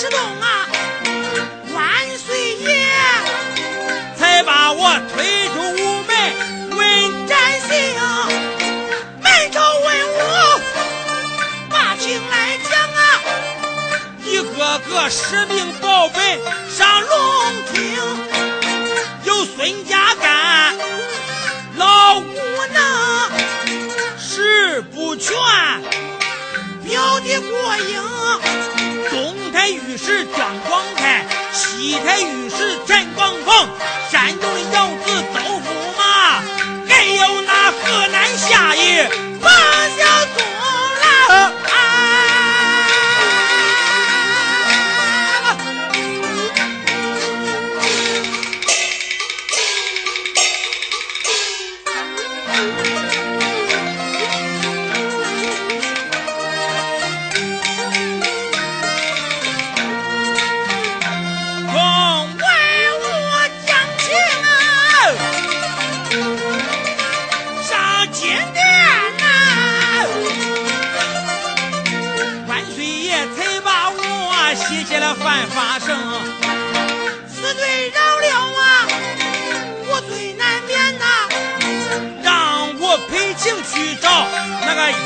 石洞啊，万岁爷才把我推出午门问斩刑，门朝文武把情来讲啊，一个个实名。是蒋光凯，西台雨是陈光凤，山东的姚。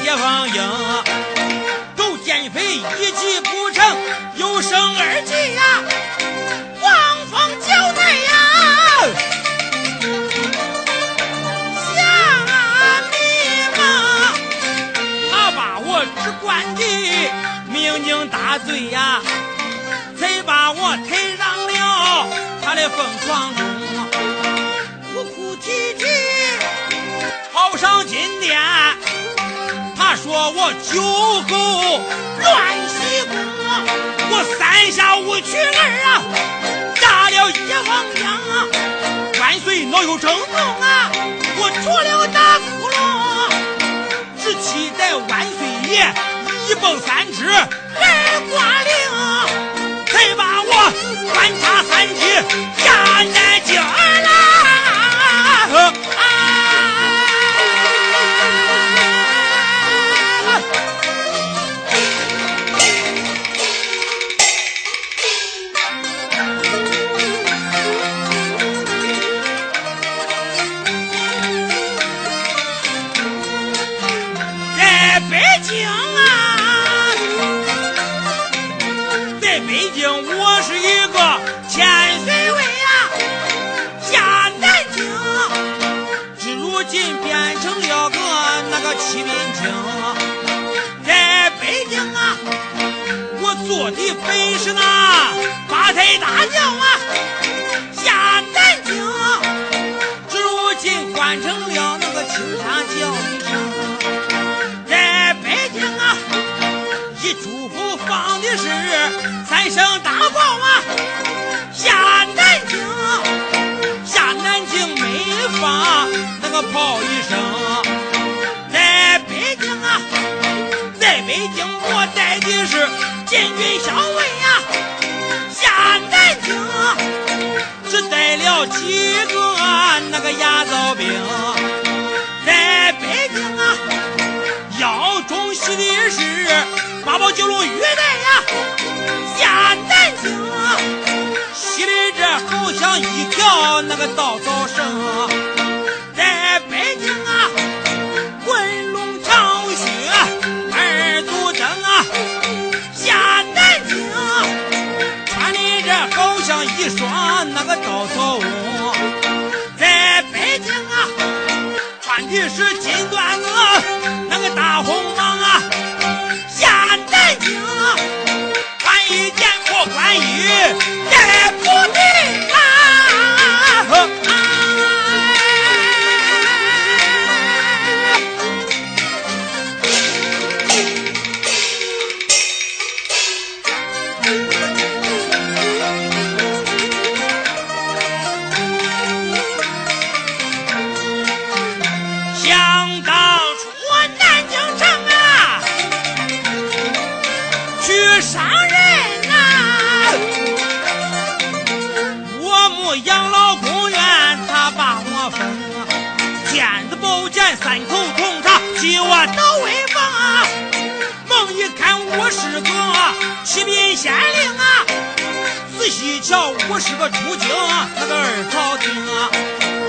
叶逢迎狗见肥一计不成又生二计呀。王风交代呀。下地忙他把我只灌醉酩酊大醉呀。才把我推上了他的凤床哭哭啼啼跑上金殿说我酒后乱性啊，我三下五除二啊，炸了一房浆啊，万岁脑有整动啊，我除了大窟窿，只期待万岁爷一蹦三尺来挂铃，再把我乱插三尺下南京来。啊 我的本是那八抬大轿啊，下南京，如今换成了那个青山轿一声。在北京啊，一主府放的是三声大炮啊，下南京，下南京没放那个炮一声。在北京啊，在北京我带的是禁军小卫呀，下南京只带了几个那个牙皂兵。在北京啊。腰中系的是八宝九龙玉带呀，下南京系的这好像一条那个稻草绳，于是金缎子，那个大红蟒啊，下南京穿一件破官衣，老公园，他把我封，尖子宝剑三口铜叉，替我倒威风啊！猛一看我是个启禀县令啊，仔细瞧我是个出京那个二朝廷啊，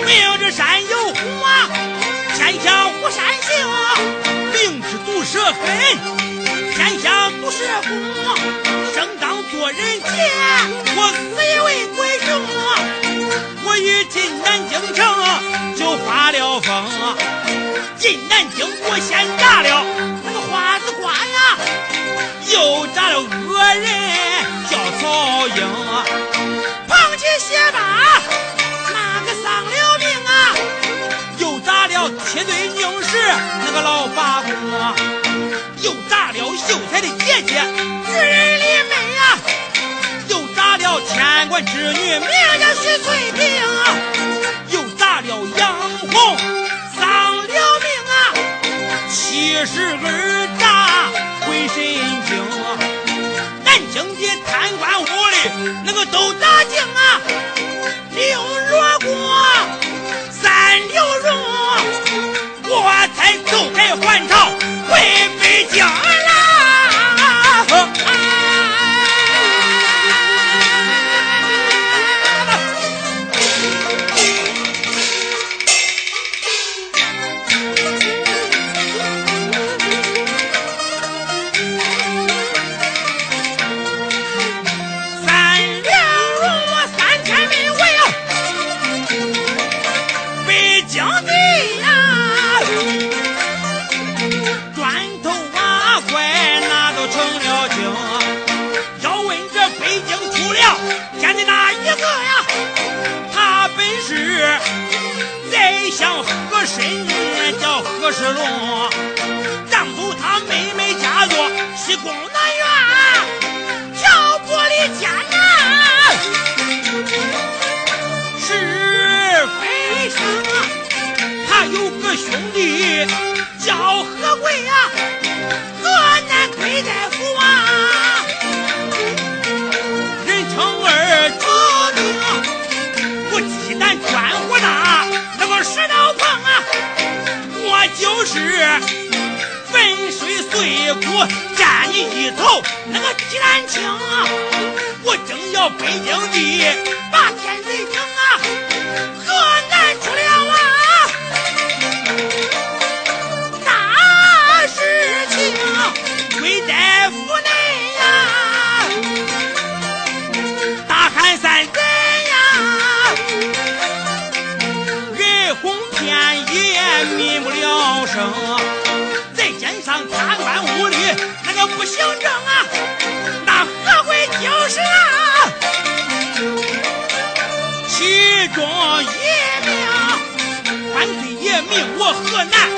明着山有虎啊！天下无善行，明知毒蛇狠，天下不是公。生当做人杰，我死也为鬼雄。我一进南京城就发了疯，进南京我先炸了那个花子关呀，又炸了恶人叫曹英，捧起鞋把那个丧了命啊。又炸了铁对宁氏那个老八公啊，又炸了秀才的姐姐女人李梅，了天官之女名叫许翠萍，又砸了杨红丧了命啊，七十二炸回神经，南京的贪官污吏那个都打净啊，刘罗锅。三刘荣，我才走开还朝回北京河南。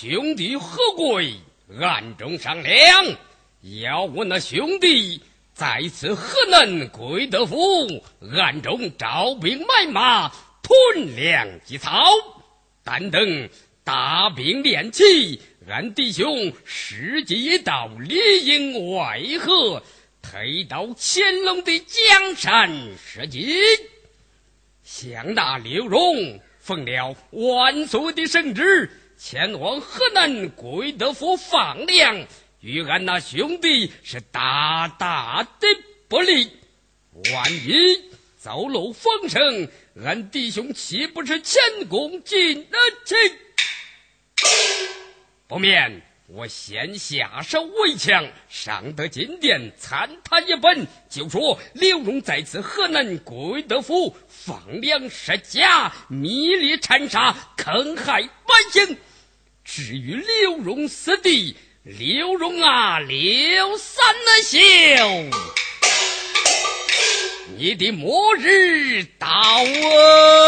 兄弟何贵暗中商量，要我那兄弟在此何能归德府暗中招兵买马，屯粮积草，但等大兵练起，俺弟兄时机一到，里应外合，推到乾隆的江山社稷，向那刘荣奉了万岁的圣旨。前往河南贵德府放粮，与俺那兄弟是大大的不利。万一走漏风声，俺弟兄岂不是前功尽弃？不免我先下手为强，上得金殿参他一本，就说刘荣在此河南贵德府放粮失家，密猎残杀，坑害百姓。至于刘荣四弟，刘荣啊，刘三秀，你的末日到了。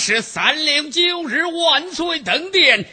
是三令九日万岁登殿，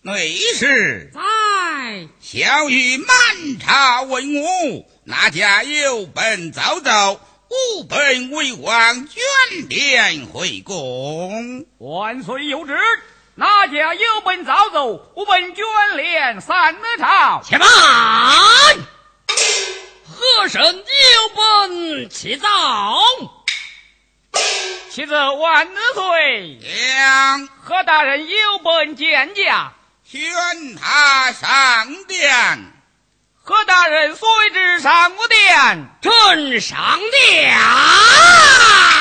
内侍在，小玉满朝文武，哪家有本早奏，吾本为王卷帘回宫。万岁有旨，哪家有本早奏，吾本卷帘散得朝。且慢，何神有本启奏？启奏万岁，将何大人有本见驾。宣他上殿，何大人随之上我殿，朕上殿。殿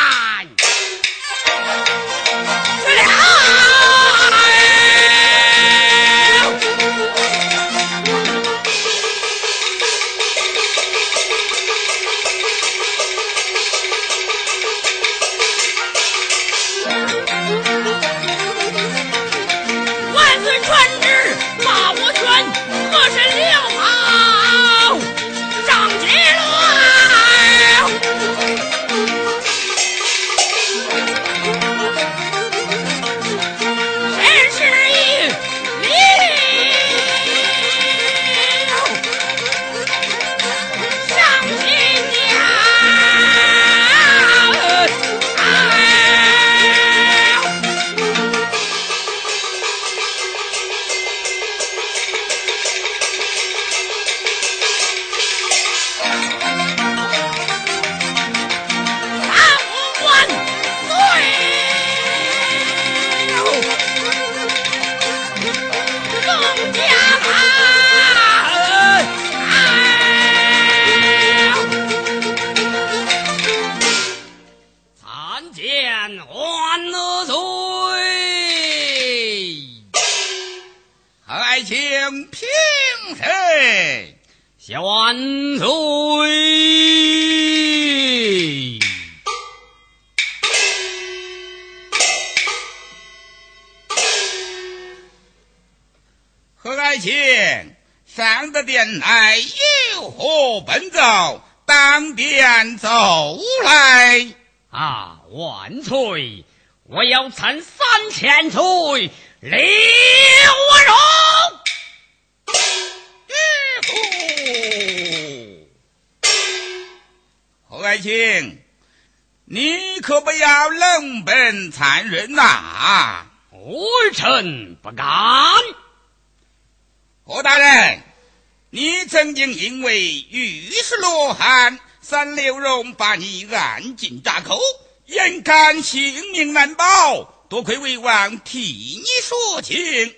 罗汉三六荣把你按进闸口，眼看性命难保，多亏魏王替你说情，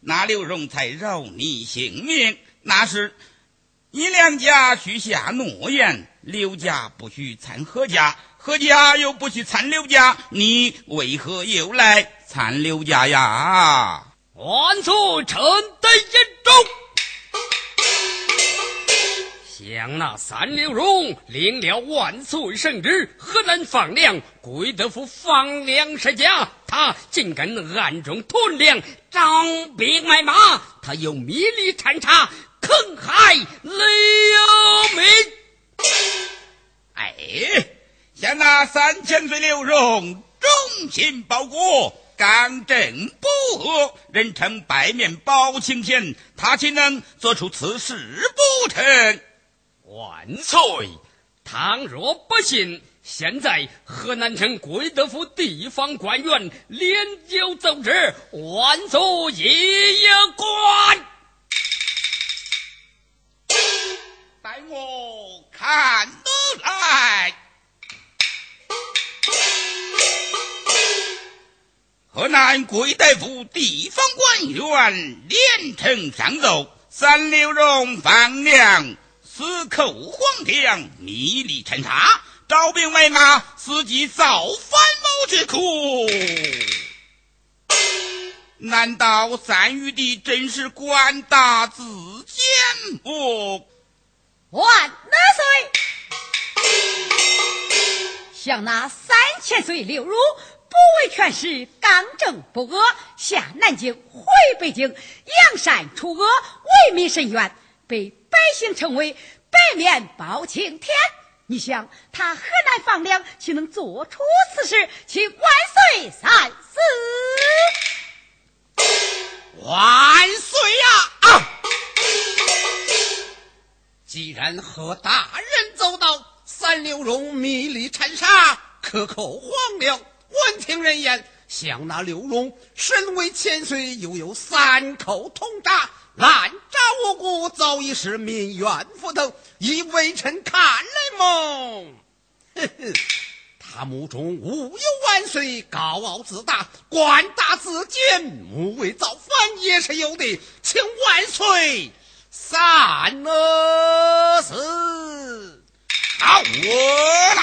那刘荣才饶你性命。那时你两家许下诺言，刘家不许参何家。何家又不许参刘家，你为何又来参刘家呀？万岁，臣得言中。将那三刘荣领了万岁圣旨，河南放粮，贵德府放粮十家，他竟敢暗中囤粮，张兵买马，他有密里掺茶，坑害刘民。哎。向那三千岁刘荣忠心报国，刚正不阿，人称白面包青天，他岂能做出此事不成？万岁！倘若不信，现在河南城贵德府地方官员连酒奏折，万岁一一关。待我看得来。河南贵德府地方官员连城上奏：三六荣放粮，死寇黄田，密利陈查，招兵买马，伺机造反谋之苦。难道三玉帝真是官大自奸不？万岁！像那三千岁刘儒。不为权势，刚正不阿，下南京，回北京，扬善除恶，为民伸冤，被百姓称为“白面包青天”。你想他河南放粮，岂能做出此事？请万岁三思！万岁呀！啊！既然和大人奏到，三六荣密里掺沙，克扣荒粮。闻听人言，想那刘荣身为千岁，又有三口铜铡，滥杀无辜，早已是民怨沸腾。以微臣看来么？他目中无有万岁，高傲自大，官大自奸，目为造反也是有的，请万岁三思。好，我老。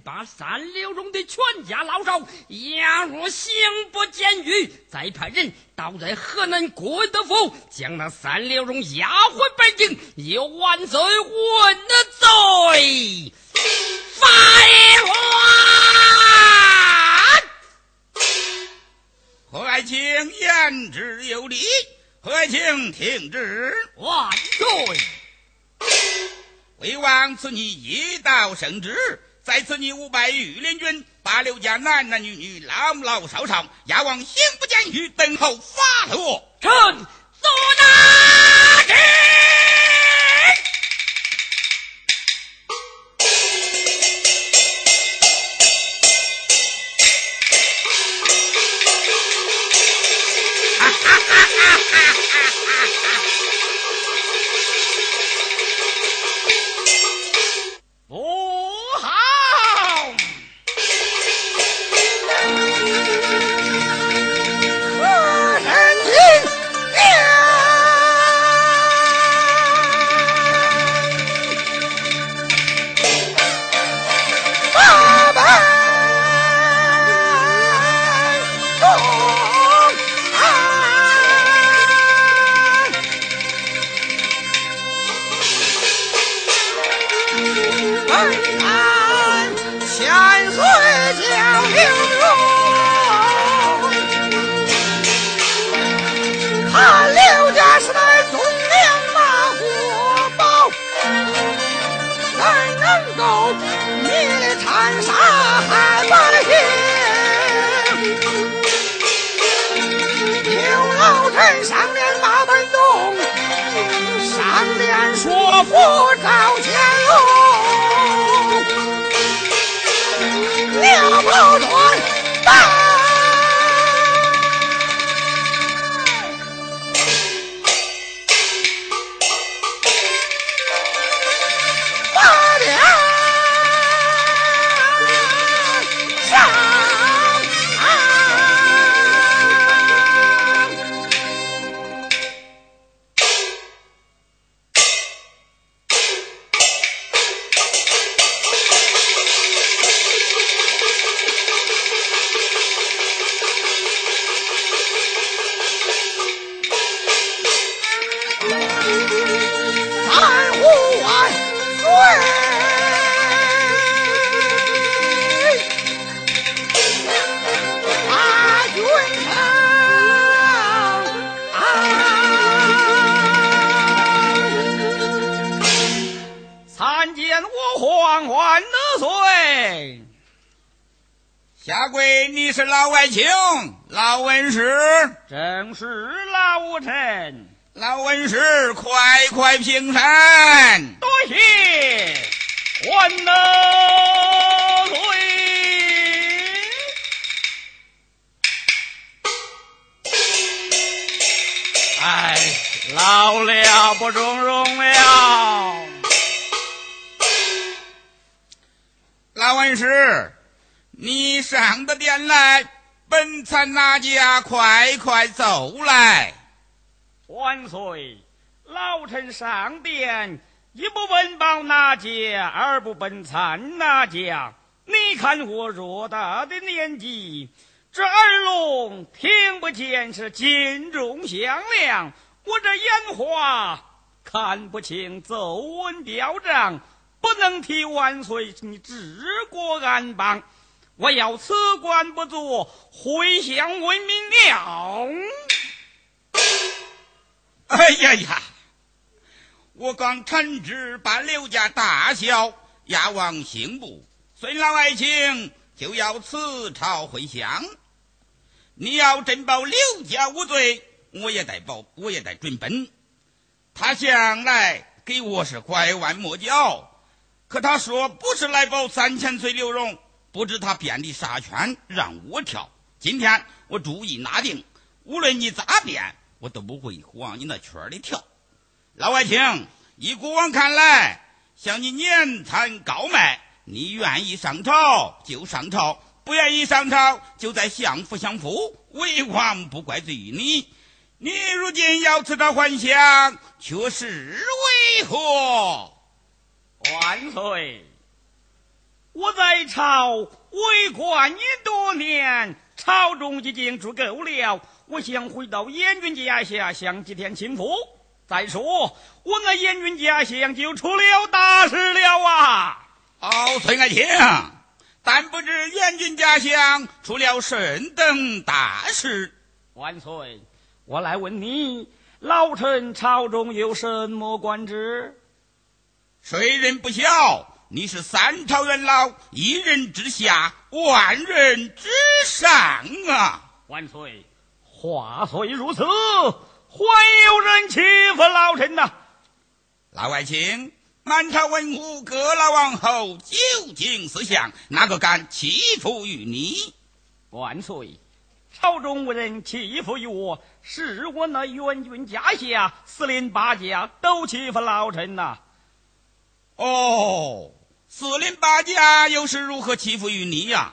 先把三六荣的全家老少押入刑部监狱，再派人倒在河南郭德府，将那三六荣押回北京，以万岁问罪，发还。何爱卿言之有理，何爱卿听之。万岁！为王赐你一道圣旨，在此你五百御林军，把刘家男男女女、老老少少押往刑部监狱，等候发落。臣做大旨。快快走来！万岁，老臣上殿，一不问报哪家，二不奔参哪家。你看我偌大的年纪，这耳聋听不见是金钟响亮，我这眼花看不清奏文表彰，不能替万岁你治国安邦。我要辞官不做，回乡为民了。哎呀呀！我刚陈旨把刘家大小押往刑部，孙老爱卿就要辞朝回乡。你要真保刘家无罪，我也得保，我也得准奔。他向来给我是拐弯抹角，可他说不是来保三千岁刘荣。不知他编的啥圈让我跳。今天我主意拿定，无论你咋编，我都不会往你那圈里跳。老外卿，依国王看来，像你年产高迈，你愿意上朝就上朝，不愿意上朝就在相府相夫。为王不怪罪于你。你如今要辞朝还乡，却是为何？万岁。我在朝为官已多年，朝中已经足够了。我想回到燕军家下享几天清福。再说，我那燕军家乡就出了大事了啊！哦，崔爱卿，但不知燕军家乡出了甚等大事。万岁，我来问你，老臣朝中有什么官职？谁人不晓？你是三朝元老，一人之下，万人之上啊！万岁，话虽如此，还有人欺负老臣呐？老外卿，满朝文武各老王侯，究竟思想，哪个敢欺负于你？万岁，朝中无人欺负于我，是我那元军家下四邻八家都欺负老臣呐。哦，四邻八家又是如何欺负于你呀？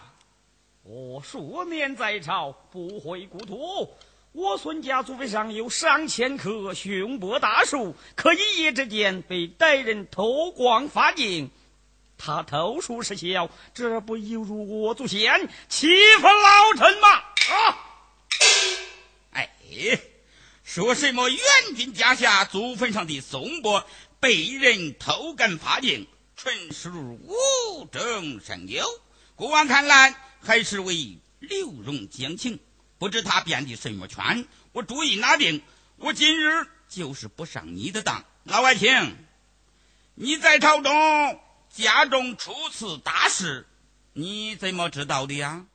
我数年在朝，不回故土。我孙家祖坟上有上千棵雄柏大树，可一夜之间被歹人偷光发尽。他偷树失效，这不犹如我祖先欺负老臣吗？啊！哎，说什么元军家下祖坟上的松柏？被人偷干发净，纯属无中生有。国王看来还是为刘荣讲情，不知他编的什么圈。我主意拿定，我今日就是不上你的当。老外卿，你在朝中家中出此大事，你怎么知道的呀？